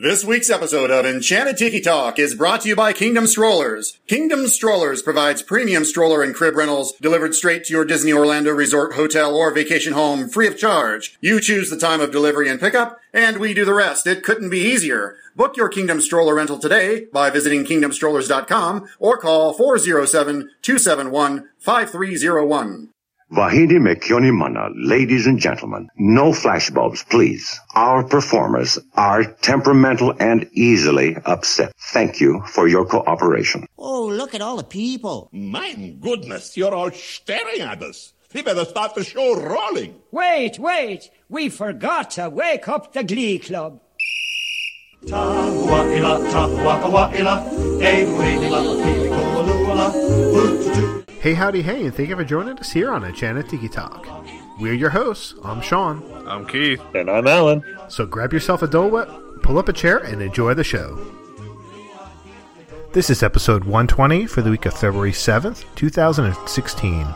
This week's episode of Enchanted Tiki Talk is brought to you by Kingdom Strollers. Kingdom Strollers provides premium stroller and crib rentals delivered straight to your Disney Orlando resort, hotel, or vacation home free of charge. You choose the time of delivery and pickup, and we do the rest. It couldn't be easier. Book your Kingdom Stroller rental today by visiting kingdomstrollers.com or call 407-271-5301. Vahidi Mekyoni Mana, ladies and gentlemen, no flashbulbs, please. Our performers are temperamental and easily upset. Thank you for your cooperation. Oh, look at all the people. My goodness, you're all staring at us. We better start the show rolling. Wait, wait. We forgot to wake up the Glee Club. Hey, howdy, hey, and thank you for joining us here on Enchanted Tiki Talk. We're your hosts. I'm Sean. I'm Keith. And I'm Alan. So grab yourself a Dole Whip, pull up a chair, and enjoy the show. This is episode 120 for the week of February 7th, 2016.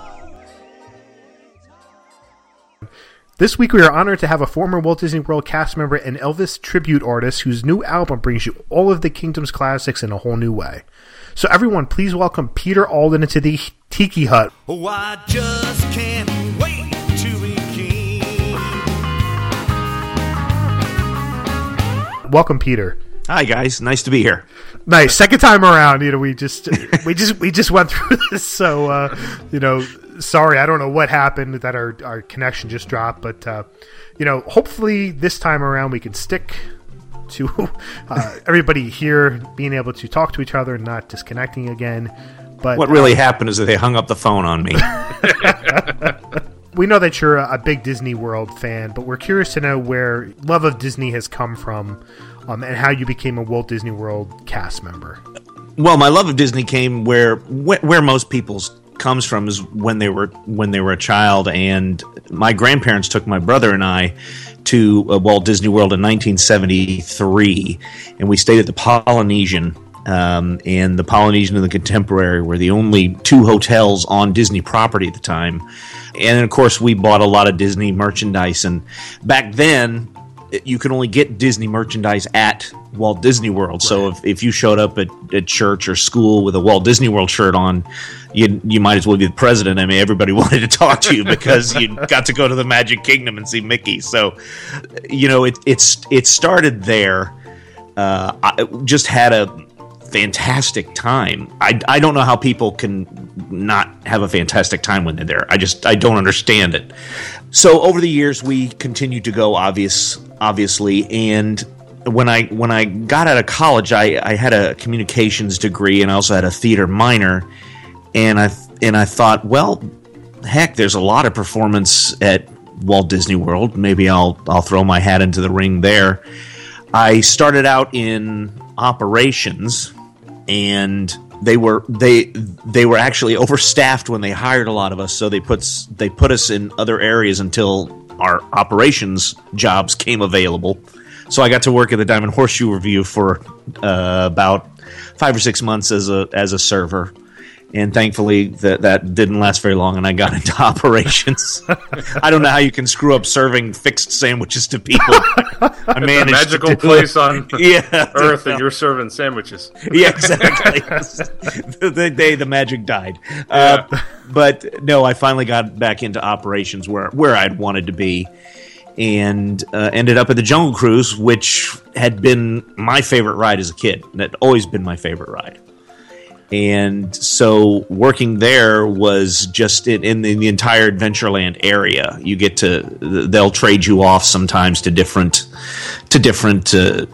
This week, we are honored to have a former Walt Disney World cast member and Elvis tribute artist whose new album brings you all of the Kingdom's classics in a whole new way. So, everyone, please welcome Peter Alden into the Tiki Hut. Oh, I just can't wait to be king. Welcome, Peter. Hi guys, nice to be here. Nice. Second time around, you know, we just we just we just went through this, so uh, you know, sorry, I don't know what happened that our our connection just dropped, but uh, you know, hopefully this time around we can stick to uh, everybody here being able to talk to each other and not disconnecting again. But What really happened is that they hung up the phone on me. we know that you're a big Disney World fan, but we're curious to know where love of Disney has come from, um, and how you became a Walt Disney World cast member. well, my love of Disney came where wh- where most people's comes from is when they were when they were a child, and my grandparents took my brother and I to uh, Walt Disney World in 1973, and we stayed at the Polynesian. Um, and the Polynesian and the Contemporary were the only two hotels on Disney property at the time. And of course, we bought a lot of Disney merchandise. And back then, you could only get Disney merchandise at Walt Disney World. So if, if you showed up at, at church or school with a Walt Disney World shirt on, you you might as well be the president. I mean, everybody wanted to talk to you because you got to go to the Magic Kingdom and see Mickey. So, you know, it it's it started there. Uh, I just had a fantastic time. I, I don't know how people can not have a fantastic time when they're there. I just I don't understand it. So over the years we continued to go obvious obviously and when I when I got out of college I, I had a communications degree and I also had a theater minor and I and I thought well heck there's a lot of performance at Walt Disney World maybe I'll I'll throw my hat into the ring there. I started out in operations and they were they they were actually overstaffed when they hired a lot of us so they put they put us in other areas until our operations jobs came available. So i got to work at the diamond horseshoe revue for uh, about five or six months as a as a server and thankfully that that didn't last very long and i got into operations i don't know how you can screw up serving fixed sandwiches to people i It's a managed to magical do it. place on yeah Earth, and you're serving sandwiches. yeah, exactly. the, the day the magic died. Uh, but no, I finally got back into operations where where I'd wanted to be, and uh, ended up at the Jungle Cruise, which had been my favorite ride as a kid. That had always been my favorite ride. And so working there was just in, in the entire Adventureland area. You get to they'll trade you off sometimes to different to different uh,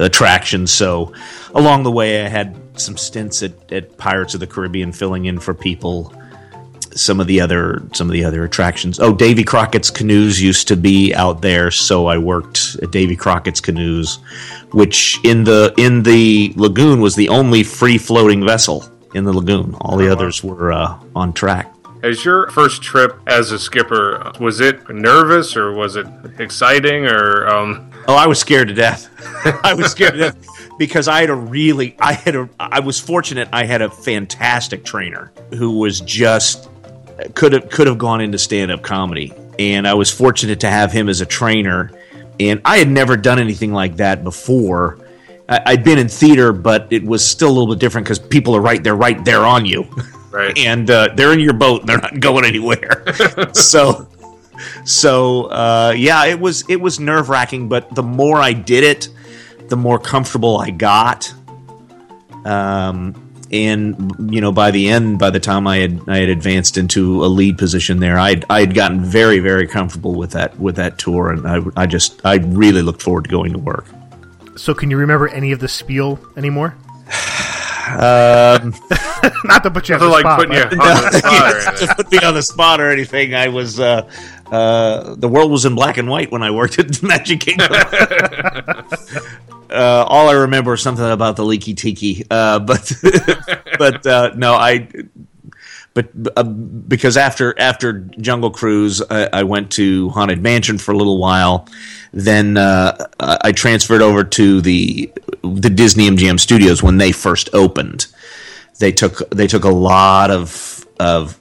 attractions. So along the way, I had some stints at, at Pirates of the Caribbean, filling in for people. Some of the other some of the other attractions. Oh, Davy Crockett's canoes used to be out there, so I worked at Davy Crockett's canoes, which in the in the lagoon was the only free floating vessel in the lagoon. All the others were uh, on track. As your first trip as a skipper, was it nervous or was it exciting or um, Oh, I was scared to death. I was scared to death because I had a really, I had a, I was fortunate. I had a fantastic trainer who was just could have could have gone into stand up comedy, and I was fortunate to have him as a trainer. and I had never done anything like that before. I, I'd been in theater, but it was still a little bit different because people are right. They're right there on you, Right. and uh, they're in your boat. They're not going anywhere. so, so uh, yeah, it was it was nerve wracking. But the more I did it, the more comfortable I got. Um, and you know, by the end, by the time I had I had advanced into a lead position there, I I had gotten very very comfortable with that with that tour, and I I just I really looked forward to going to work. So, can you remember any of the spiel anymore? Um, Not to put you on the like spot. putting you on the spot or anything. to put me on the spot or anything. I was uh, uh, the world was in black and white when I worked at Magic Kingdom. Uh, all I remember is something about the leaky tiki, uh, but but uh, no, I. But uh, because after after Jungle Cruise, I, I went to Haunted Mansion for a little while. Then uh, I transferred over to the the Disney MGM Studios when they first opened they took they took a lot of of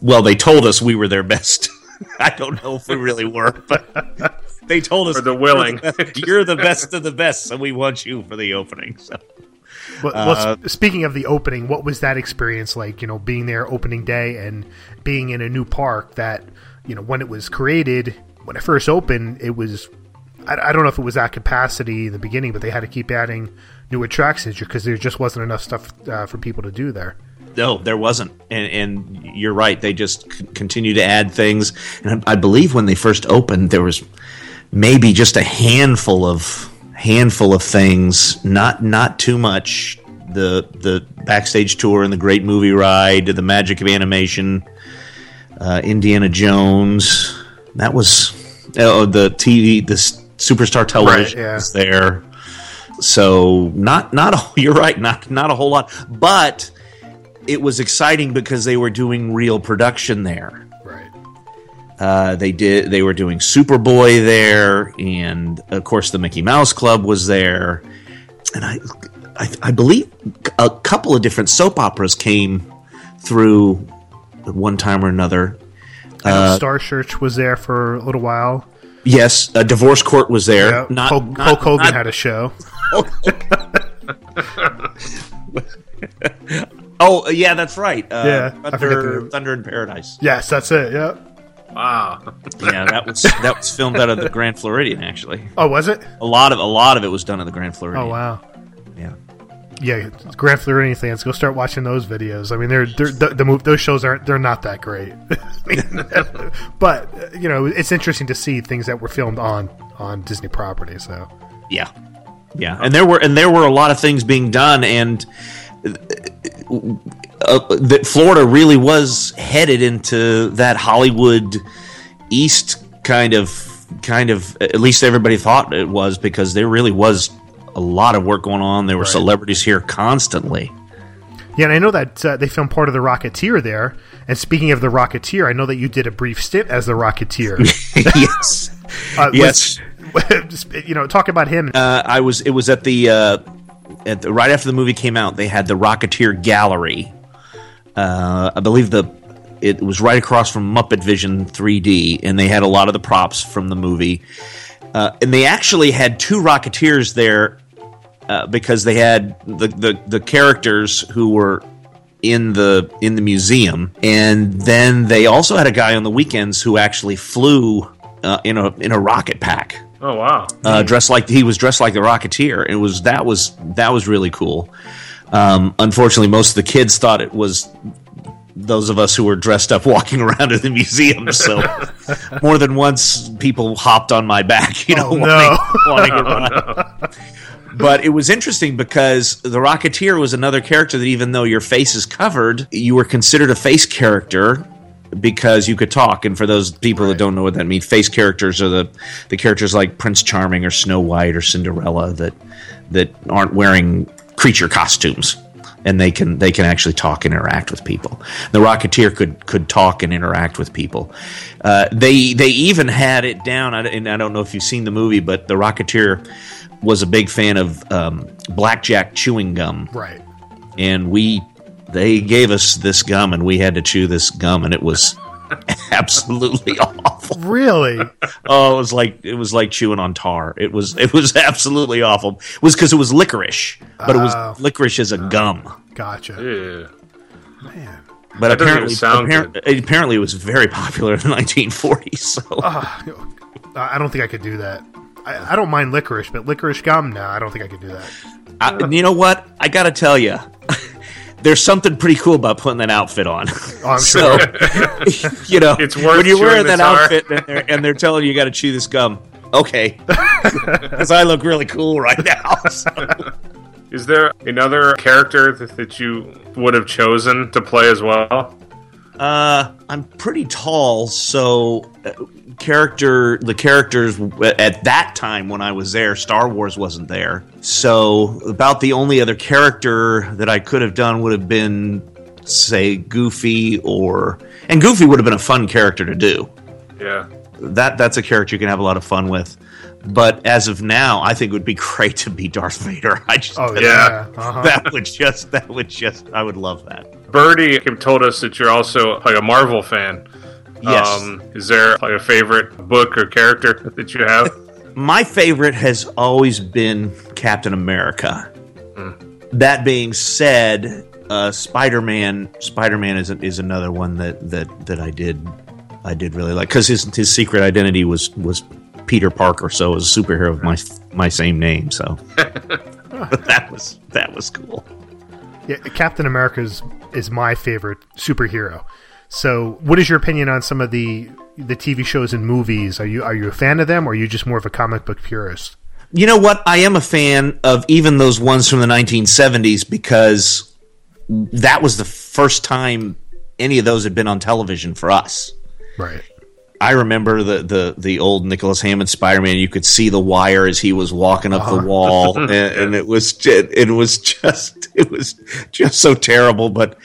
well they told us we were their best i don't know if we really were but they told us Or the willing. you're the best, you're the best of the best so we want you for the opening so But, well, Uh, s- speaking of the opening, what was that experience like? You know, being there opening day and being in a new park that, you know, when it was created, when it first opened, it was. I, I don't know if it was that capacity in the beginning, but they had to keep adding new attractions because there just wasn't enough stuff uh, for people to do there. no there wasn't and, and you're right they just c- continue to add things and I, I believe when they first opened there was maybe just a handful of handful of things not not too much the the backstage tour and the great movie ride the magic of animation uh, indiana jones that was oh the tv the superstar television yeah. was there so not not a, you're right not not a whole lot but it was exciting because they were doing real production there Right. Uh, they did. They were doing Superboy there, and of course the Mickey Mouse Club was there, and I, I, I believe a couple of different soap operas came through at one time or another. I know Uh, Star Search was there for a little while. Yes, a divorce court was there. Yeah, Not, Hulk, not- Hulk Hogan not- had a show. Oh, yeah, that's right. Uh, Yeah, Thunder, Thunder in Paradise. Yes, that's it. Yeah. Wow. Yeah, that was that was filmed out of the Grand Floridian. Actually, Oh, was it? a lot of a lot of it was done at the Grand Floridian. Oh, wow. Yeah. Yeah, Grand Floridian fans, go start watching those videos. I mean, they're, they're the, the move. Those shows aren't they're not that great, mean, but uh, you know, it's interesting to see things that were filmed on on Disney property. So Yeah, yeah, and there were and there were a lot of things being done, and uh, that Florida really was headed into that Hollywood East kind of kind of. At least everybody thought it was because there really was a lot of work going on. There were celebrities here constantly. yeah, and I know that uh, they filmed part of the Rocketeer there. And speaking of the Rocketeer, I know that you did a brief stint as the Rocketeer. yes, Uh, yes. was- you know, talk about him. Uh, I was. It was at the. Uh, at the, right after the movie came out, they had the Rocketeer Gallery. Uh, I believe the it was right across from Muppet Vision 3D, and they had a lot of the props from the movie. Uh, and they actually had two Rocketeers there uh, because they had the, the the characters who were in the in the museum, and then they also had a guy on the weekends who actually flew uh, in a in a rocket pack Oh wow. uh, dressed like he was dressed like the Rocketeer. It was that was that was really cool. Um, unfortunately, most of the kids thought it was those of us who were dressed up walking around in the museum. So more than once, people hopped on my back, you know, Oh, no. wanting to run. But it was interesting because the Rocketeer was another character that, even though your face is covered, you were considered a face character because you could talk. And for those people that don't know what that means, face characters are the the characters like Prince Charming or Snow White or Cinderella that that aren't wearing creature costumes. And they can they can actually talk and interact with people. The Rocketeer could could talk and interact with people. Uh, they they even had it down. I- And I don't know if you've seen the movie, but the Rocketeer was a big fan of um, blackjack chewing gum Right. and we they gave us this gum and we had to chew this gum and it was absolutely awful. Really? Oh, it was like it was like chewing on tar. It was it was absolutely awful. It was because it was licorice, but it Oh. was licorice as a oh. gum. Gotcha. Yeah. Man. But That doesn't apparently, sound appar- apparently, it was very popular in the 1940s. So I I don't think I could do that. I, I don't mind licorice, but licorice gum, no, I don't think I could do that. I, you know what? I got to tell you, there's something pretty cool about putting that outfit on. Oh, I'm so, sure. you know, It's worth when you're wearing that outfit and they're, and they're telling you you got to chew this gum. Okay, because I look really cool right now. so. Is there another character that, that you would have chosen to play as well? Uh, I'm pretty tall, so uh, character the characters at that time when I was there, Star Wars wasn't there. So about the only other character that I could have done would have been, say, Goofy or and Goofy would have been a fun character to do. Yeah. That that's a character you can have a lot of fun with. But as of now, I think it would be great to be Darth Vader. I just Oh, Yeah. yeah. Uh-huh. that would just that would just I would love that. Birdie told us that you're also like a Marvel fan. Yes. Um, is there like a favorite book or character that you have? My favorite has always been Captain America. That being said, uh, Spider Man Spider Man is is another one that, that, that I did I did really like because his his secret identity was was Peter Parker, so it was a superhero of my my same name. So that was that was cool. Yeah, Captain America is, is my favorite superhero. So, what is your opinion on some of the the TV shows and movies? Are you are you a fan of them, or are you just more of a comic book purist? You know what? I am a fan of even those ones from the 1970s because that was the first time any of those had been on television for us. Right. I remember the the the old Nicholas Hammond Spider Man. You could see the wire as he was walking up the uh-huh. wall, and, and it was ju- it was just it was just so terrible. But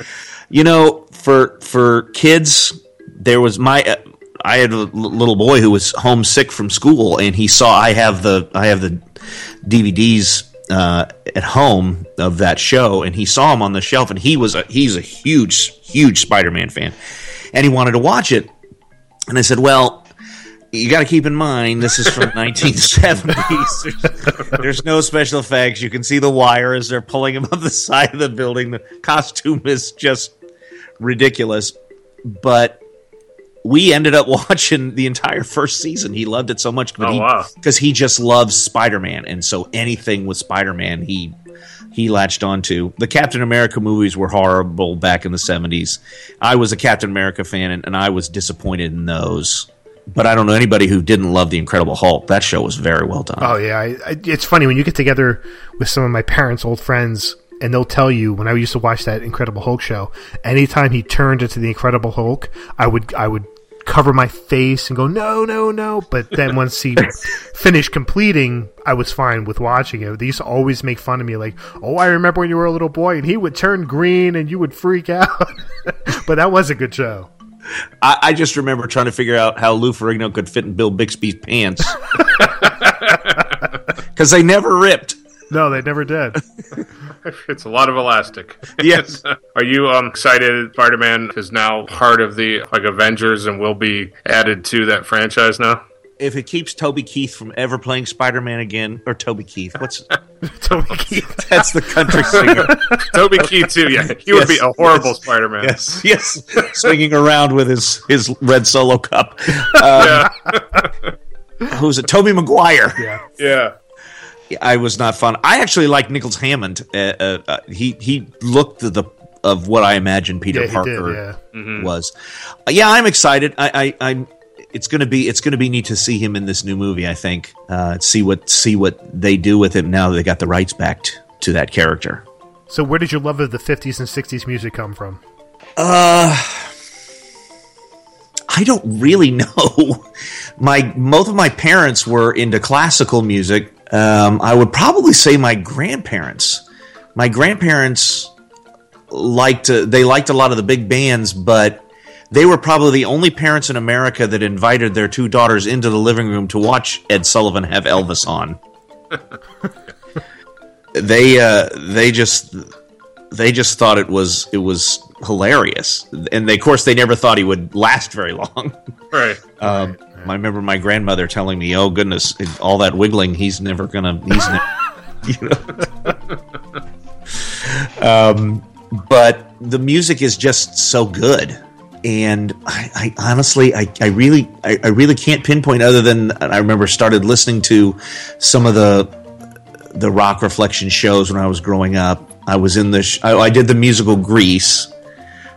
you know, for for kids, there was my. uh, I had a little boy who was homesick from school, and he saw I have the I have the DVDs uh, at home of that show, and he saw him on the shelf, and he was a he's a huge huge Spider Man fan, and he wanted to watch it. And I said, well, you got to keep in mind this is from 1970s. There's, there's no special effects. You can see the wire as they're pulling him up the side of the building. The costume is just ridiculous. But we ended up watching the entire first season. He loved it so much. But Oh, he, wow. Because he just loves Spider Man, and so anything with Spider Man, he he latched onto. The Captain America movies were horrible back in the 70s. I was a Captain America fan, and, and I was disappointed in those. But I don't know anybody who didn't love The Incredible Hulk. That show was very well done. Oh yeah, I, I, it's funny when you get together with some of my parents' old friends, and they'll tell you when I used to watch that Incredible Hulk show. Anytime he turned into the Incredible Hulk, I would I would cover my face and go no no no. But then once he finished completing, I was fine with watching it. They used to always make fun of me like, oh, I remember when you were a little boy and he would turn green and you would freak out. but that was a good show. I, I just remember trying to figure out how Lou Ferrigno could fit in Bill Bixby's pants. Because they never ripped. No, they never did. It's a lot of elastic. Yes. Are you um, excited? Spider Man is now part of the like Avengers and will be added to that franchise now. If it keeps Toby Keith from ever playing Spider Man again, or Toby Keith, what's Toby Keith. that's the country singer. Toby Keith too. Yeah, he would be a horrible yes, Spider Man. Yes, yes, swinging around with his his red solo cup. Um, Who's it? Tobey Maguire. Yeah. Yeah. I was not fun. I actually like Nicholas Hammond. Uh, uh, uh, he he looked the of what I imagined Peter Yeah, he did, Parker yeah. was. Uh, yeah, I'm excited. I, I I'm. It's gonna be it's gonna be neat to see him in this new movie. I think uh, see what see what they do with him now that they got the rights back t- to that character. So where did your love of the 50s and 60s music come from? Uh, I don't really know. My both of my parents were into classical music. Um, I would probably say my grandparents. My grandparents liked uh, they liked a lot of the big bands, but they were probably the only parents in America that invited their two daughters into the living room to watch Ed Sullivan have Elvis on. they uh, they just they just thought it was it was hilarious. And they, of course, they never thought he would last very long. Right. Um, I remember my grandmother telling me, "Oh goodness, all that wiggling, he's never gonna." He's you know. um, but the music is just so good, and I, I honestly, I, I really, I, I really can't pinpoint other than I remember started listening to some of the the rock reflection shows when I was growing up. I was in the, sh- I, I did the musical Grease,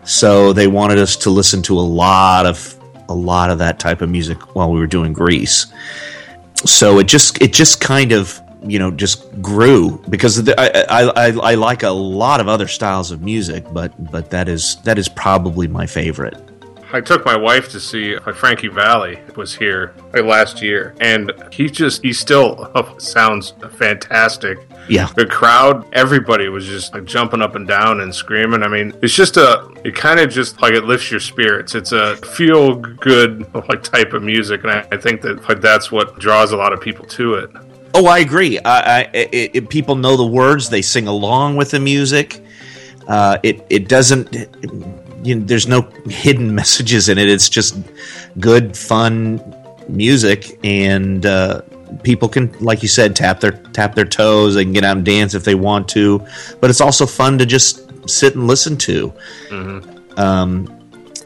so they wanted us to listen to a lot of a lot of that type of music while we were doing Grease. So it just it just kind of you know just grew because the, I, I, I like a lot of other styles of music, but but that is that is probably my favorite. I took my wife to see Frankie Valli was here last year, and he just he still sounds fantastic. Yeah. the crowd, everybody was just like, jumping up and down and screaming. I mean, it's just a it kind of just like it lifts your spirits. It's a feel good like type of music, and I, I think that like that's what draws a lot of people to it. Oh, I agree. I, I, it, it, people know the words; they sing along with the music. Uh, it it doesn't. You know, there's no hidden messages in it. It's just good, fun music, and uh, people can, like you said, tap their tap their toes. They can get out and dance if they want to, but it's also fun to just sit and listen to. Um,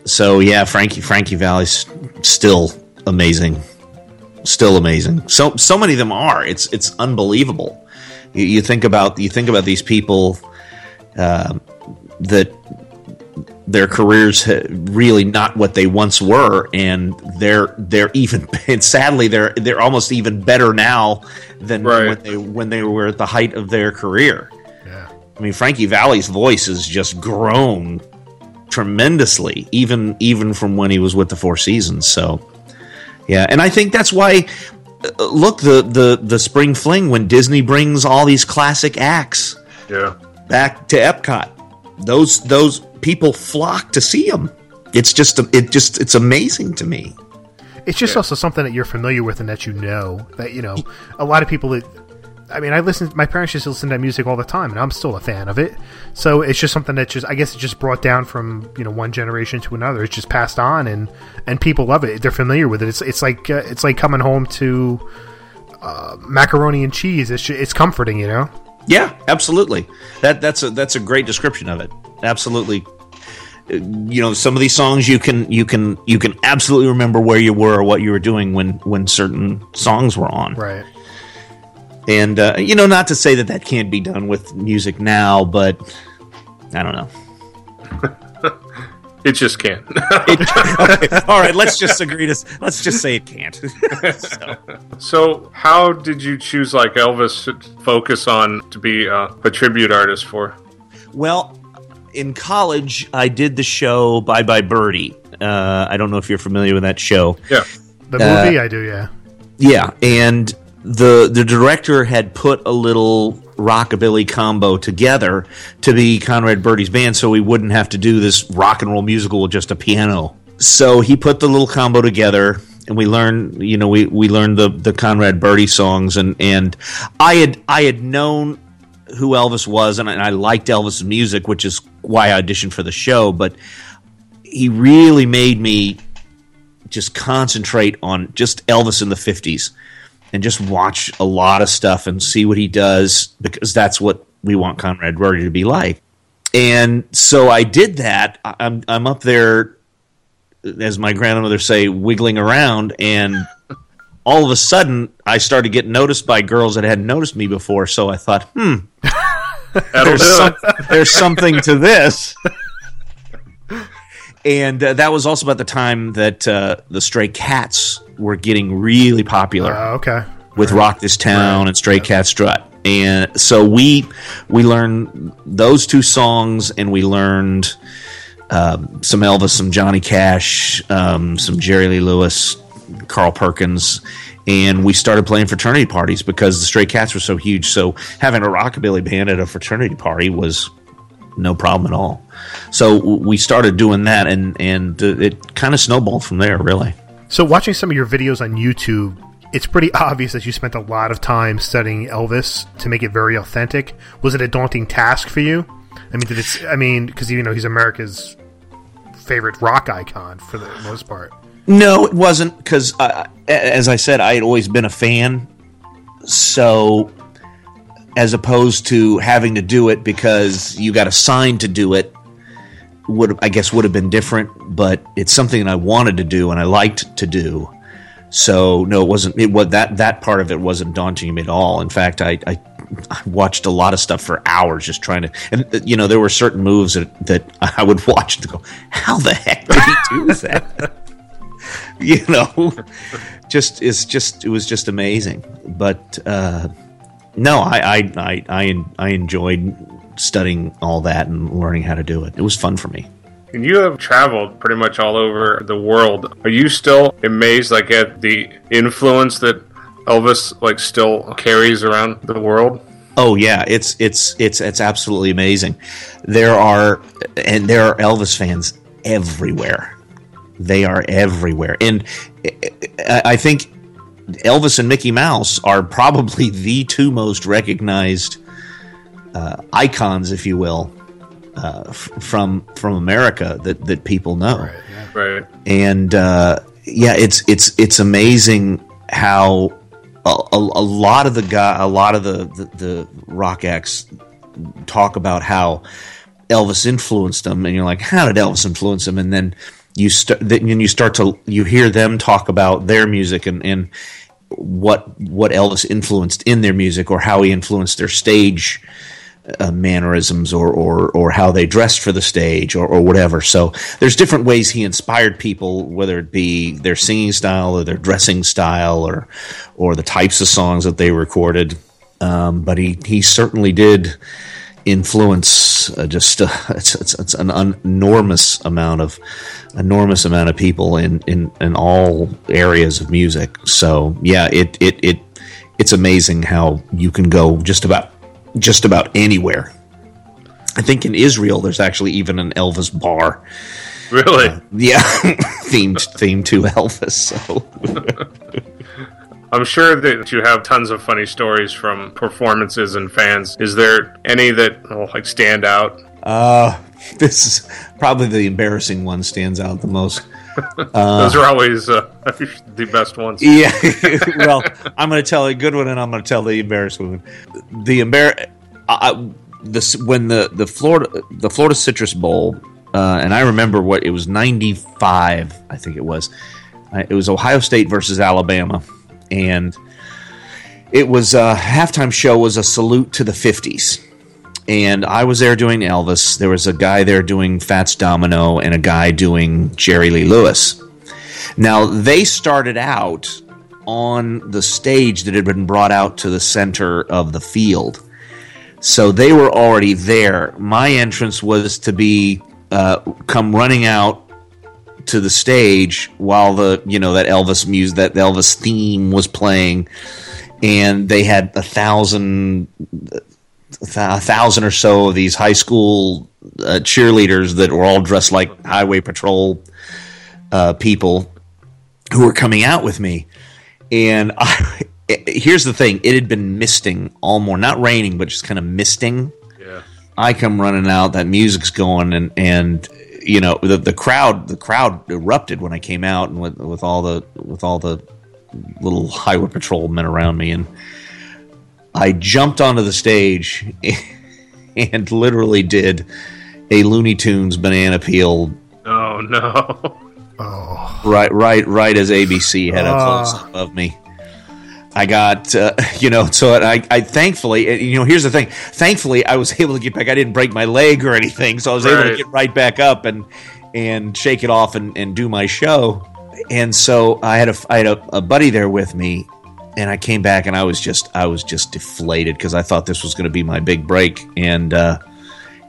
so yeah, Frankie Frankie Valli's still amazing still amazing. So so many of them are. It's it's unbelievable. You, you think about you think about these people uh, that their careers really not what they once were, and they're they're even and sadly they're they're almost even better now than Right. when they when they were at the height of their career. Yeah. I mean, Frankie Valli's voice has just grown tremendously, even even from when he was with the Four Seasons. So, yeah, and I think that's why. uh, Look, the the the spring fling when Disney brings all these classic acts Yeah. back to Epcot, those those people flock to see him. It's just it just it's amazing to me. It's just also something that you're familiar with and that you know that you know a lot of people that I mean I listen my parents just listen to that music all the time and I'm still a fan of it. So it's just something that just I guess it just brought down from, you know, one generation to another. It's just passed on and and people love it. They're familiar with it. It's it's like uh, it's like coming home to uh, macaroni and cheese. It's it's comforting, you know. Yeah, absolutely. That that's a that's a great description of it. Absolutely. You know, some of these songs you can you can you can absolutely remember where you were or what you were doing when when certain songs were on. Right. And uh, you know, not to say that that can't be done with music now, but I don't know. It just can't. All right, let's just agree to let's just say it can't. So. so, how did you choose like Elvis to focus on to be uh, a tribute artist for? Well, in college, I did the show Bye Bye Birdie. Uh, I don't know if you're familiar with that show. Yeah. The Uh, movie I do, yeah. Yeah, and the the director had put a little rockabilly combo together to be Conrad Birdie's band, so we wouldn't have to do this rock and roll musical with just a piano. So he put the little combo together, and we learned, you know, we, we learned the the Conrad Birdie songs, and and I had I had known who Elvis was, and I, and I liked Elvis' music, which is why I auditioned for the show. But he really made me just concentrate on just Elvis in the 50s and just watch a lot of stuff and see what he does because that's what we want Conrad Birdie to be like. And so I did that. I'm I'm up there as my grandmother say wiggling around and all of a sudden I started getting noticed by girls that hadn't noticed me before so I thought, "Hmm, there's, some, there's something to this. and uh, that was also about the time that uh, the Stray Cats were getting really popular Uh, okay. with Rock This Town and Stray Cat Strut. And so we we learned those two songs, and we learned um, some Elvis, some Johnny Cash, um, some Jerry Lee Lewis, Carl Perkins, and we started playing fraternity parties because the Stray Cats were so huge. So having a rockabilly band at a fraternity party was no problem at all. So we started doing that, and and uh, it kind of snowballed from there, really. So, watching some of your videos on YouTube, it's pretty obvious that you spent a lot of time studying Elvis to make it very authentic. Was it a daunting task for you? I mean, did? I mean, because you know he's America's favorite rock icon for the most part. No, it wasn't because, uh, as I said, I had always been a fan. So, as opposed to having to do it because you got assigned to do it, would I guess would have been different. But it's something that I wanted to do and I liked to do. So no, it wasn't. It that that part of it wasn't daunting me at all. In fact, I, I I watched a lot of stuff for hours just trying to, and uh, you know, there were certain moves that, that I would watch to go, how the heck did he do that? you know, just it's just it was just amazing. But uh, no, I I, I I I enjoyed studying all that and learning how to do it. It was fun for me. And you have traveled pretty much all over the world. Are you still amazed, like, at the influence that Elvis like still carries around the world? Oh yeah, it's it's it's it's absolutely amazing. There are and there are Elvis fans everywhere. They are everywhere, and I I think Elvis and Mickey Mouse are probably the two most recognized uh, icons, if you will, uh, f- from from America that that people know. Right. And uh, yeah, it's it's it's amazing how a, a, a lot of the guy, a lot of the, the the rock acts talk about how Elvis influenced them, and you're like, how did Elvis influence them? And then you start, then you start to you hear them talk about their music and and what what Elvis influenced in their music or how he influenced their stage uh, mannerisms or, or or how they dressed for the stage or, or whatever. So there's different ways he inspired people, whether it be their singing style or their dressing style or or the types of songs that they recorded. Um, but he he certainly did influence uh, just uh, it's, it's, it's an enormous amount of enormous amount of people in, in, in all areas of music. So yeah, it, it, it it's amazing how you can go just about just about anywhere. I think in Israel there's actually even an Elvis bar. Really? Yeah, themed themed to Elvis. So I'm sure that you have tons of funny stories from performances and fans. Is there any that oh, like stand out? uh, this is probably the embarrassing one stands out the most. Those are always uh, the best ones. Yeah. well, I'm going to tell a good one, and I'm going to tell the embarrassing one. The embar, I, this when the the Florida the Florida Citrus Bowl, uh, and I remember what it was 95, I think it was. Uh, It was Ohio State versus Alabama, and it was a halftime show was a salute to the 50s. And I was there doing Elvis. There was a guy there doing Fats Domino and a guy doing Jerry Lee Lewis. Now, they started out on the stage that had been brought out to the center of the field. So they were already there. My entrance was to be uh, come running out to the stage while the you know that Elvis music that Elvis theme was playing, and they had a thousand a thousand or so of these high school uh, cheerleaders that were all dressed like highway patrol uh, people who were coming out with me. And I, here's the thing: it had been misting all morning, not raining, but just kind of misting. Yeah. I come running out, that music's going, and and you know the the crowd the crowd erupted when I came out, and with with all the with all the little highway patrol men around me, and I jumped onto the stage and literally did a Looney Tunes banana peel Oh no. Oh. right right right as ABC had a Ah. close up of me. I got uh, you know so I, I thankfully uh, you know here's the thing. Thankfully I was able to get back I didn't break my leg or anything so I was able to get right back up and and shake it off and, and do my show. And so I had a I had a, a buddy there with me and I came back and I was just I was just deflated because I thought this was going to be my big break. And uh,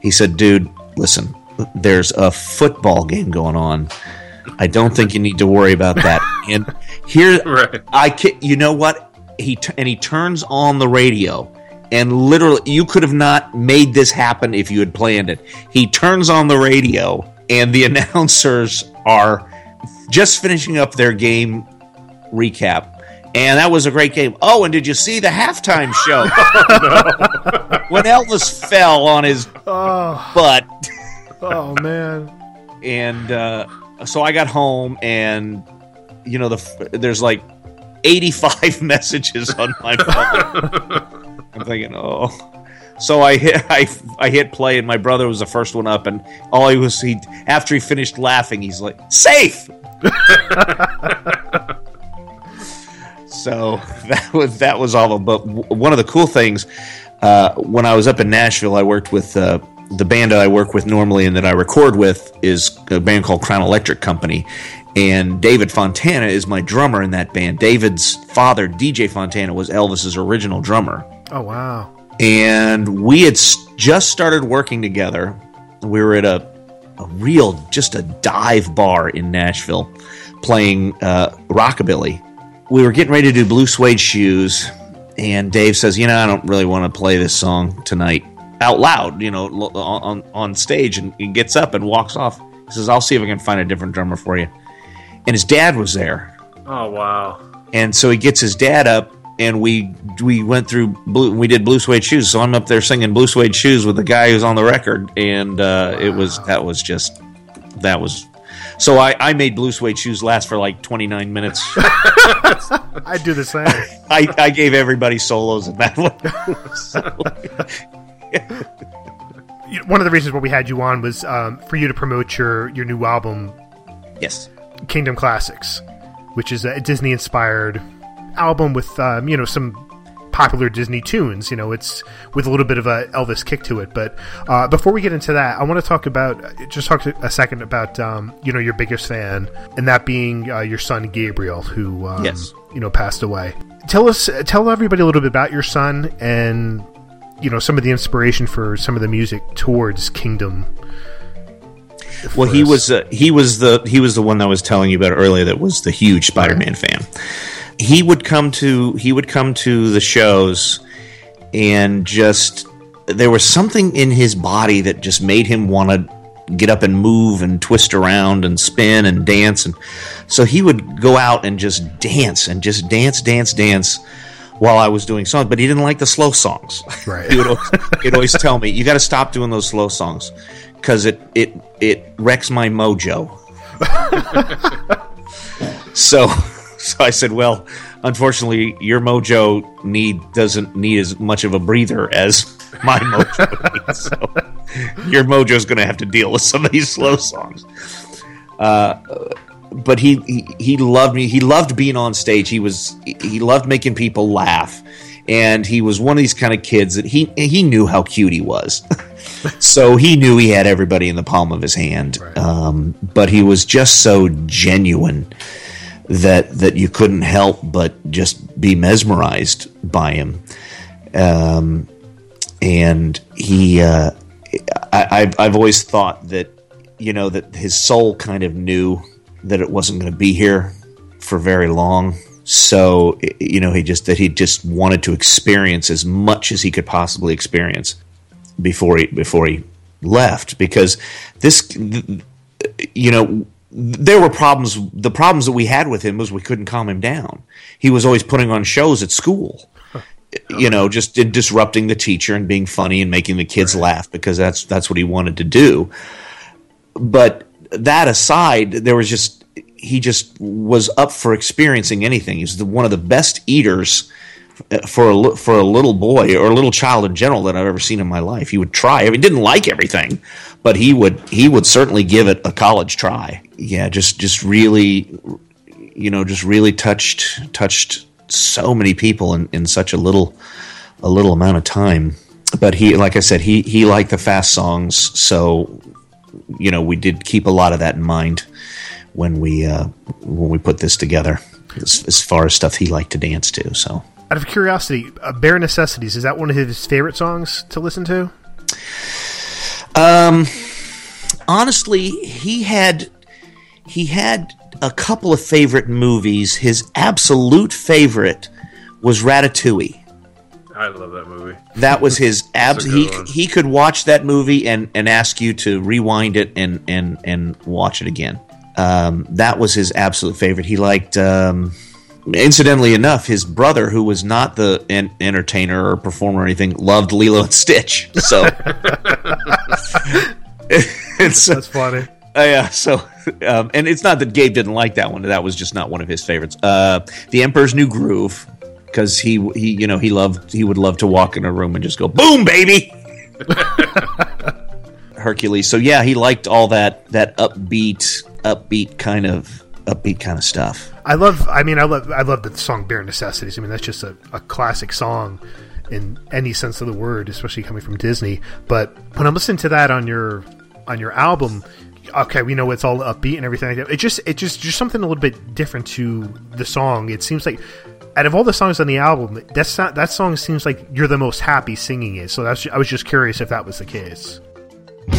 he said dude listen there's a football game going on. I don't think you need to worry about that. And here Right. I can, you know what he t- and he turns on the radio and literally you could have not made this happen if you had planned it. He turns on the radio and the announcers are just finishing up their game recap. And that was a great game. Oh and did you see the halftime show? When Elvis fell on his Oh, butt, oh man. and uh, so I got home, and you know, the there's like 85 messages on my phone. I'm thinking, oh. So I hit I, I hit play, and my brother was the first one up, and all he was he after he finished laughing, he's like, "Safe." so that was that was all. But one of the cool things uh, when I was up in Nashville, I worked with uh, the band that I work with normally and that I record with is a band called Crown Electric Company. And David Fontana is my drummer in that band. David's father, DJ Fontana, was Elvis's original drummer. Oh wow. And we had s- just started working together. We were at a, a real, just a dive bar in Nashville playing uh, rockabilly. We were getting ready to do Blue Suede Shoes, and Dave says, "You know, I don't really want to play this song tonight out loud, you know, on on stage." And he gets up and walks off. He says, "I'll see if I can find a different drummer for you." And his dad was there, Oh wow. and so he gets his dad up, and we we went through blue. We did Blue Suede Shoes, so I'm up there singing Blue Suede Shoes with the guy who's on the record, and uh, it was that was just that was. So I, I made Blue Suede Shoes last for like 29 minutes. I do the same. I, I gave everybody solos in that one. So- One of the reasons why we had you on was um, for you to promote your your new album, yes. Kingdom Classics, which is a Disney inspired album with um, you know some popular Disney tunes. You know, it's with a little bit of a Elvis kick to it. But uh, before we get into that, I want to talk about just talk a second about um, you know your biggest fan, and that being uh, your son Gabriel, who um, Yes. you know passed away. Tell us, tell everybody a little bit about your son and you know some of the inspiration for some of the music towards Kingdom. Well, he us. was uh, he was the he was the one that I was telling you about earlier. That was the huge Spider-Man fan. He would come to he would come to the shows, and just there was something in his body that just made him want to get up and move and twist around and spin and dance, and so he would go out and just dance and just dance, dance, dance. While I was doing songs, but he didn't like the slow songs. Right. he would always, he'd always tell me, "You got to stop doing those slow songs because it it it wrecks my mojo." so, so I said, "Well, unfortunately, your mojo need doesn't need as much of a breather as my mojo needs. So, your mojo's going to have to deal with some of these slow songs." Uh, but he, he he loved me. He loved being on stage. He was he loved making people laugh, and he was one of these kind of kids that he he knew how cute he was. so he knew he had everybody in the palm of his hand. Um, but he was just so genuine that that you couldn't help but just be mesmerized by him. Um, and he, uh, I, I've I've always thought that you know that his soul kind of knew that it wasn't going to be here for very long. So you know he just that he just wanted to experience as much as he could possibly experience before he before he left. Because this you know there were problems the problems that we had with him was we couldn't calm him down. He was always putting on shows at school you know just disrupting the teacher and being funny and making the kids laugh because that's that's what he wanted to do. But that aside there was just he just was up for experiencing anything he's the, one of the best eaters uh, for a for a little boy or a little child in general that I've ever seen in my life. He would try. I mean, didn't like everything, but he would he would certainly give it a college try. Yeah, just just really, you know, just really touched touched so many people in, in such a little a little amount of time. But he, like I said, he he liked the fast songs, so you know we did keep a lot of that in mind when we uh, when we put this together. As, as far as stuff he liked to dance to, so. Out of curiosity, uh, "Bare Necessities" is that one of his favorite songs to listen to? Um, honestly, he had he had a couple of favorite movies. His absolute favorite was Ratatouille. I love that movie. That was his abs. He one. he could watch that movie and and ask you to rewind it and and and watch it again. Um, that was his absolute favorite. He liked um, incidentally enough, his brother, who was not the en- entertainer or performer or anything, loved Lilo and Stitch. So it's That's funny. uh, yeah. So um, and it's not that Gabe didn't like that one. That was just not one of his favorites. Uh, the Emperor's New Groove because he he you know he loved he would love to walk in a room and just go boom baby. Hercules. So yeah, he liked all that that upbeat upbeat kind of upbeat kind of stuff. I love. I mean, I love. I love the song "Bare Necessities." I mean, that's just a, a classic song in any sense of the word, especially coming from Disney. But when I'm listening to that on your on your album, okay, we know it's all upbeat and everything like that. It just it just just something a little bit different to the song. It seems like out of all the songs on the album, that's not, that song seems like you're the most happy singing it. So that's I was just curious if that was the case. Look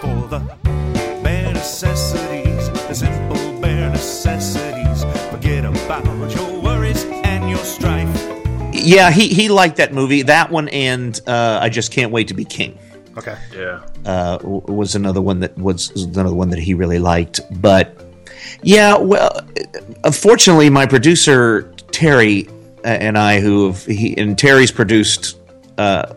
for the bare necessities, the simple bare necessities. Forget about your worries and your strife. Yeah, he he liked that movie. That one and uh, I just can't wait to be king. Okay. Yeah. uh, was another one that was another one that he really liked. But yeah, well, unfortunately, my producer Terry uh, and I, who have, he and Terry's produced uh,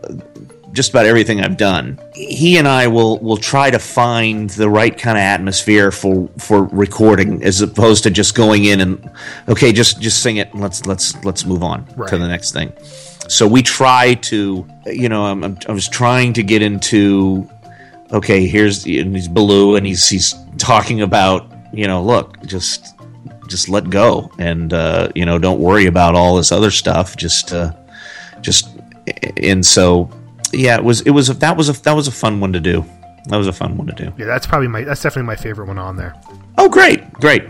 just about everything I've done. He and I will will try to find the right kind of atmosphere for for recording, as opposed to just going in and okay, just just sing it. And let's let's let's move on Right. to the next thing. So we try to, you know, I'm, I'm, I was trying to get into okay, here's and he's Baloo, and he's he's talking about you know, look, just just let go, and uh, you know, don't worry about all this other stuff. Just uh, just and so yeah, it was it was a, that was a that was a fun one to do. That was a fun one to do. Yeah, that's probably my that's definitely my favorite one on there. Oh, great, great.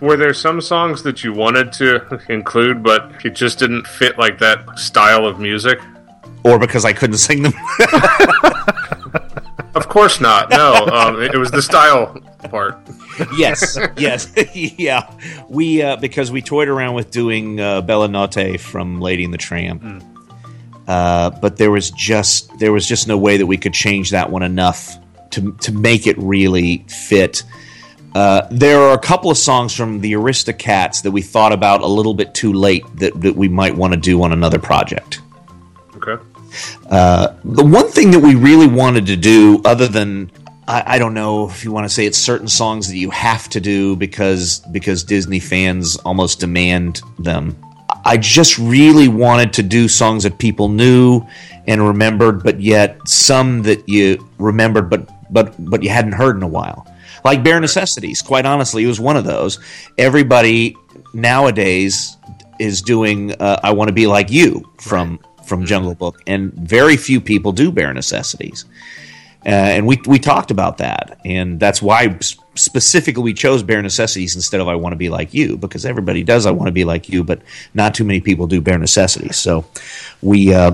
Were there some songs that you wanted to include, but it just didn't fit like that style of music? Or because I couldn't sing them. Of course not. No, um, it was the style part. yes, yes, yeah. We uh, because we toyed around with doing uh, Bella Notte from Lady and the Tramp, uh, but there was just there was just no way that we could change that one enough to to make it really fit. Uh, there are a couple of songs from the Aristocats that we thought about a little bit too late that, that we might want to do on another project. Okay. Uh, the one thing that we really wanted to do, other than I, I don't know if you want to say it's certain songs that you have to do because because Disney fans almost demand them. I just really wanted to do songs that people knew and remembered, but yet some that you remembered but but but you hadn't heard in a while. Like Bare Necessities, quite honestly, it was one of those. Everybody nowadays is doing uh, "I Want to Be Like You" from from Jungle Book, and very few people do Bare Necessities. Uh, and we we talked about that, and that's why specifically we chose Bare Necessities instead of "I Want to Be Like You" because everybody does "I Want to Be Like You," but not too many people do Bare Necessities. So we, uh,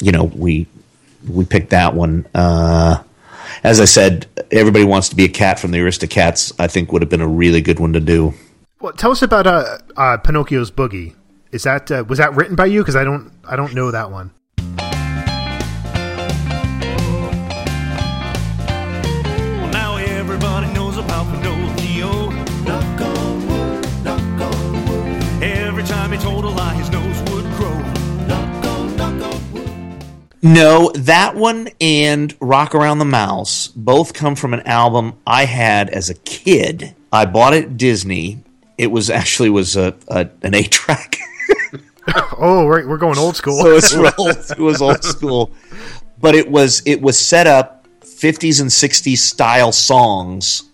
you know, we we picked that one. Uh, as I said, everybody wants to be a cat from the Aristocats. I think would have been a really good one to do. Well, tell us about uh, uh, Pinocchio's Boogie. Is that uh, was that written by you? Because I don't I don't know that one. Well, now everybody knows about Pinocchio. Knock on wood, knock on wood. Every time he told a lie, his nose would grow. Knock on, knock on wood. No, that one and Rock Around the Mouse both come from an album I had as a kid. I bought it at Disney. It was actually was a, a an eight track. Oh, we're, we're going old school. so it's old, it was old school, but it was it was set up 50s and 60s style songs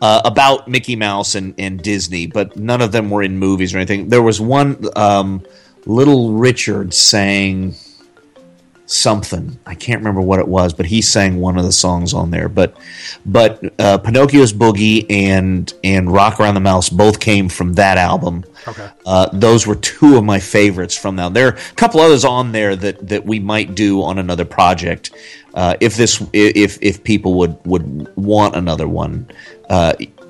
uh, about Mickey Mouse and, and Disney, but none of them were in movies or anything. There was one um, Little Richard sang something. I can't remember what it was, but he sang one of the songs on there. But but uh, Pinocchio's Boogie and and Rock Around the Mouse both came from that album. Okay. Uh, those were two of my favorites from now. There are a couple others on there that, that we might do on another project uh, if this if if people would would want another one.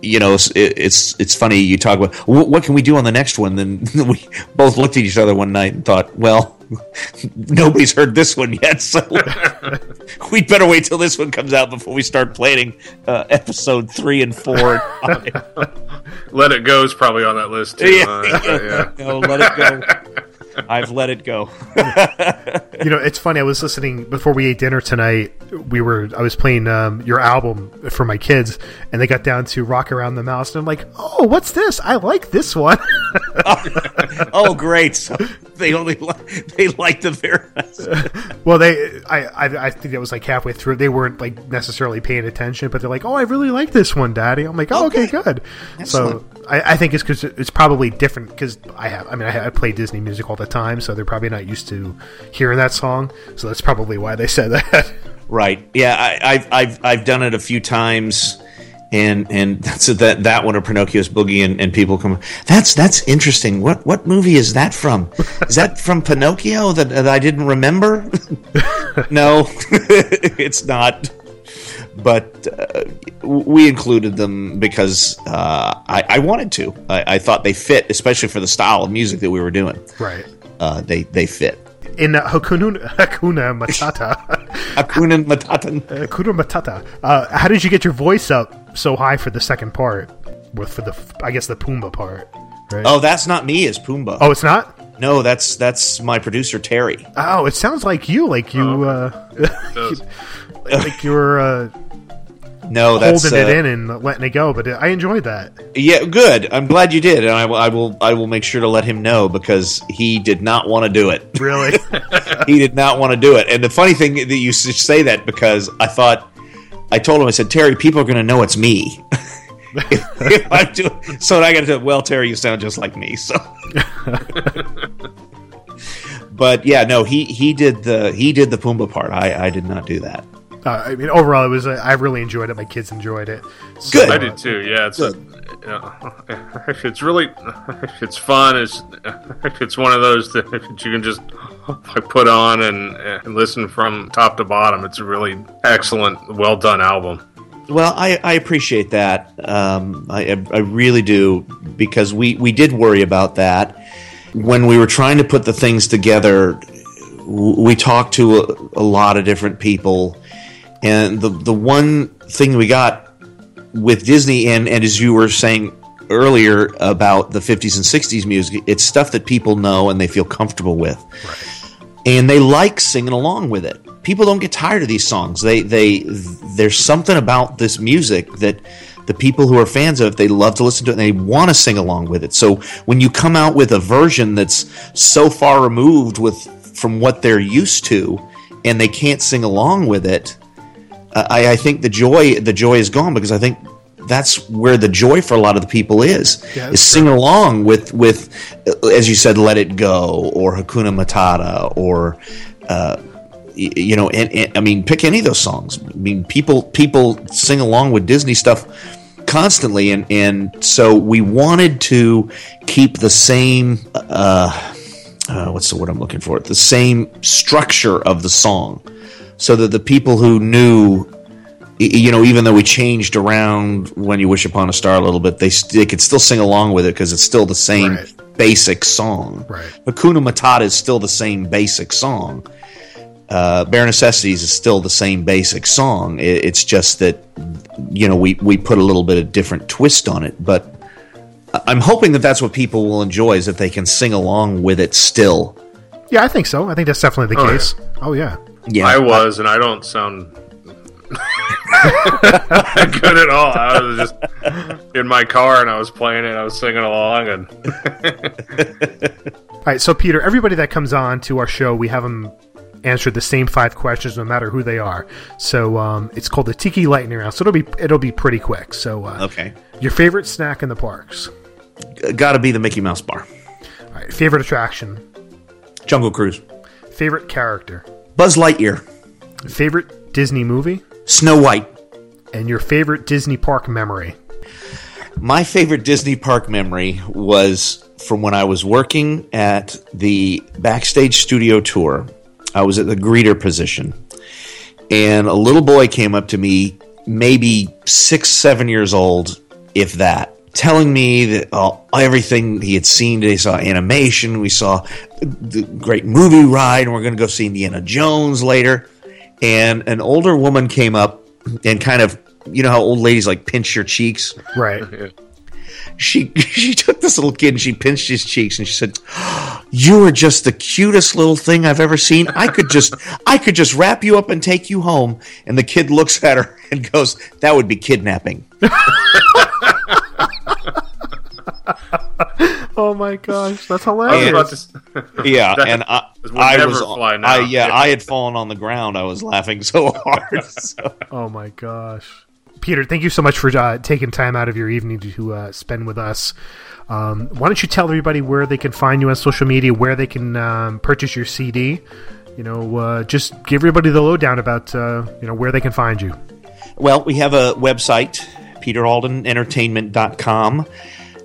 You know, it's, it's it's funny you talk about what can we do on the next one. Then we both looked at each other one night and thought, well, nobody's heard this one yet, so we'd better wait till this one comes out before we start planning uh, episode three and four. and. Let It Go is probably on that list too. Yeah. huh? yeah. no, let it go. I've let it go. You know, it's funny. I was listening before we ate dinner tonight. We were I was playing um, your album for my kids, and they got down to "Rock Around the Mouse," and I'm like, "Oh, what's this? I like this one." oh, great! So they only li- they like the very best. well, they I, I I think that was like halfway through. They weren't like necessarily paying attention, but they're like, "Oh, I really like this one, Daddy." I'm like, "Oh, okay, Okay. good." So I, I think it's because it's probably different because I have. I mean, I, I play Disney music all the time, so they're probably not used to hearing that song. So that's probably why they said that. Right? Yeah, I, I've I've I've done it a few times, and and that's that that one of Pinocchio's Boogie, and, and people come. That's that's interesting. What what movie is that from? Is that from Pinocchio that, that I didn't remember? no, it's not. But uh, we included them because uh, I, I wanted to. I, I thought they fit, especially for the style of music that we were doing. right. Uh, they they fit. In uh, Hakuna, Hakuna Matata, Hakuna Matata. Hakuna Matata. Uh, how did you get your voice up so high for the second part? With for the I guess the Pumbaa part. Right? Oh, that's not me as Pumbaa. Oh, it's not. No, that's that's my producer Terry. Oh, it sounds like you, like you, uh, does. like you were uh, No, that's holding it uh, in and letting it go. But I enjoyed that. Yeah, good. I'm glad you did, and I, will- I will I will make sure to let him know because he did not want to do it. Really, he did not want to do it. And the funny thing that you say that because I thought I told him I said Terry, people are going to know it's me. if, if I do, so I got to well, Terry, you sound just like me. So, but yeah, no, he he did the he did the Pumbaa part. I I did not do that. Uh, I mean, overall, it was. Uh, I really enjoyed it. My kids enjoyed it. So, Good. I did too. Yeah, it's yeah, it's really it's fun. It's it's one of those that you can just put on and, and listen from top to bottom. It's a really excellent, well done album. Well, I, I appreciate that. Um, I, I really do because we, we did worry about that when we were trying to put the things together. We talked to a, a lot of different people, and the the one thing we got with Disney and and as you were saying earlier about the 50s and 60s music, it's stuff that people know and they feel comfortable with and they like singing along with it. People don't get tired of these songs. They they there's something about this music that the people who are fans of it, they love to listen to it and they want to sing along with it. So when you come out with a version that's so far removed with from what they're used to and they can't sing along with it, I, I think the joy the joy is gone because I think that's where the joy for a lot of the people is Yeah, is singing along with with uh, as you said let it go or hakuna matata or uh, you know and, and i mean pick any of those songs. I mean people people sing along with disney stuff constantly and and so we wanted to keep the same uh, uh, what's the word i'm looking for? The same structure of the song so that the people who knew you know, even though we changed around when you wish upon a star a little bit, they st- they could still sing along with it because it's still the same Right. basic song. Right. Hakuna Matata is still the same basic song. Uh, Bare Necessities is still the same basic song. It, it's just that you know we we put a little bit of different twist on it, but. I'm hoping that that's what people will enjoy is that they can sing along with it still. Yeah, I think so. I think that's definitely the Oh, case. Oh yeah. Yeah, I was, and I don't sound good at all. I was just in my car and I was playing it. I was singing along, and All right, so Peter, everybody that comes on to our show, we have them answer the same five questions, no matter who they are. So um, it's called the Tiki Lightning Round. So it'll be it'll be pretty quick. So uh, okay. your favorite snack in the parks? Got to be the Mickey Mouse bar. All right, favorite attraction? Jungle Cruise. Favorite character? Buzz Lightyear. Favorite Disney movie? Snow White. And your favorite Disney park memory? My favorite Disney park memory was from when I was working at the backstage studio tour. I was at the greeter position, and a little boy came up to me, maybe six, seven years old, if that, telling me that uh, everything he had seen today. Saw animation, we saw the great movie ride, and we're going to go see Indiana Jones later. And an older woman came up and kind of, you know how old ladies like pinch your cheeks. Right. she she took this little kid and she pinched his cheeks and she said, "You are just the cutest little thing I've ever seen. I could just I could just wrap you up and take you home." And the kid looks at her and goes, "That would be kidnapping." Oh my gosh, that's hilarious. about to Yeah, That and I, would I never was fly I yeah, I had fallen on the ground. I was laughing so hard. So- Oh my gosh. Peter, thank you so much for uh, taking time out of your evening to uh, spend with us. Um, why don't you tell everybody where they can find you on social media, where they can um, purchase your CD? You know, uh, just give everybody the lowdown about uh, you know where they can find you. Well, we have a website, peteraldenentertainment.com.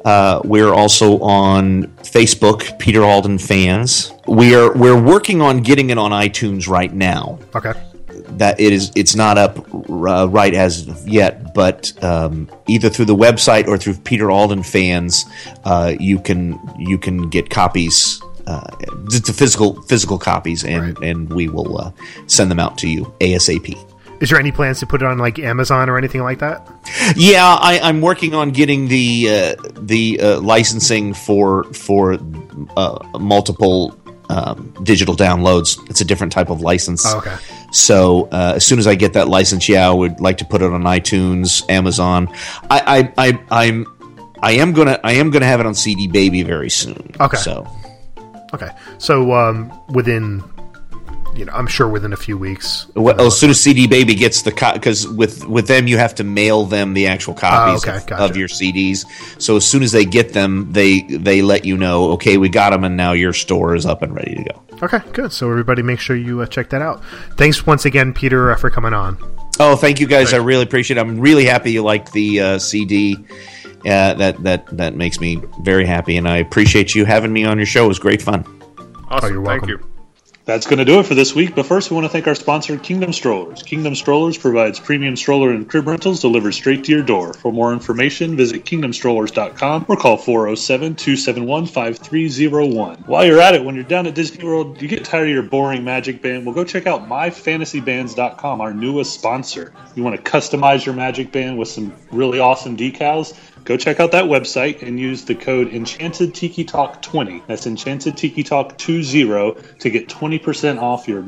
Uh, we're also on Facebook, Peter Alden fans. We are we're working on getting it on iTunes right now. Okay. That it is it's not up uh, right as of yet, but um, either through the website or through Peter Alden fans, uh, you can you can get copies. Uh, the physical physical copies, and and we will uh, send them out to you asap. Is there any plans to put it on like Amazon or anything like that? Yeah, I, I'm working on getting the uh, the uh, licensing for for uh, multiple um, digital downloads. It's a different type of license. Oh, okay. So uh, as soon as I get that license, yeah, I would like to put it on iTunes, Amazon. I, I, I I'm I am gonna I am gonna have it on CD Baby very soon. Okay. So Okay. So um, within, you know, I'm sure within a few weeks. well, as soon as CD Baby gets the because with with them you have to mail them the actual copies Oh, okay, of, gotcha. of your CDs. So as soon as they get them, they they let you know. Okay, we got them, and now your store is up and ready to go. Okay, good. So everybody, make sure you uh, check that out. Thanks once again, Peter, uh, for coming on. Oh, thank you guys. I really appreciate it. I'm really happy you like the uh, CD. Uh, that that that makes me very happy, and I appreciate you having me on your show. It was great fun. Awesome. you're Thank welcome. you. That's going to do it for this week, but first we want to thank our sponsor, Kingdom Strollers. Kingdom Strollers provides premium stroller and crib rentals delivered straight to your door. For more information, visit kingdomstrollers.com or call 407 271 5301. While you're at it, when you're down at Disney World, you get tired of your boring magic band, well, go check out myfantasybands.com, our newest sponsor. You want to customize your magic band with some really awesome decals? Go check out that website and use the code Enchanted Tiki Talk 20. That's Enchanted Tiki Talk 20 to get 20% off your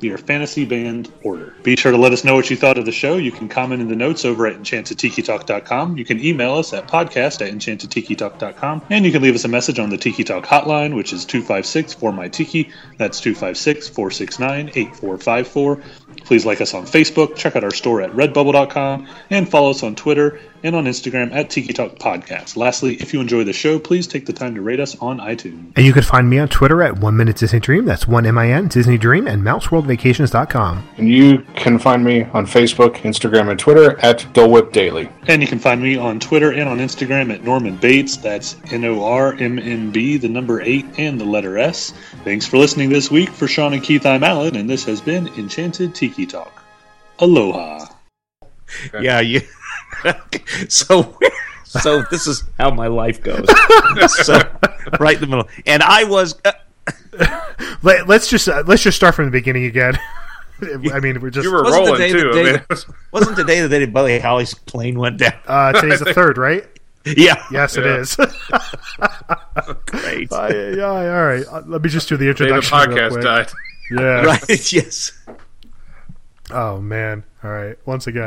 your fantasy band order. Be sure to let us know what you thought of the show. You can comment in the notes over at enchantedtikitalk.com. You can email us at podcast at enchantedtikitalk.com. And you can leave us a message on the Tiki Talk hotline, which is 256 for my Tiki. That's 256 469 8454. Please like us on Facebook, check out our store at redbubble.com, and follow us on Twitter and on Instagram at Tiki Talk Podcast. Lastly, if you enjoy the show, please take the time to rate us on iTunes. And you can find me on Twitter at One Minute Disney Dream. That's one M I N Disney Dream and MouseWorldVacations.com. And you can find me on Facebook, Instagram, and Twitter at Dole Whip Daily. And you can find me on Twitter and on Instagram at Norman Bates. That's N O R M N B, the number 8, and the letter S. Thanks for listening this week. For Sean and Keith, I'm Alan, and this has been Enchanted Tiki Talk. Aloha. Yeah, you. So so this is how my life goes. so right in the middle, and I was. Uh, Let, let's just uh, let's just start from the beginning again. I mean, we're just You were wasn't the rolling day too. the I mean, it was- wasn't the day that day Buddy Holly's plane went down? uh, today's the third, right? Yeah. Yes, it Yeah. is. Great. Uh, yeah, all right. Uh, let me just do the the introduction. real podcast quick. died. Yeah. Right. Yes. Oh man. All right. Once again.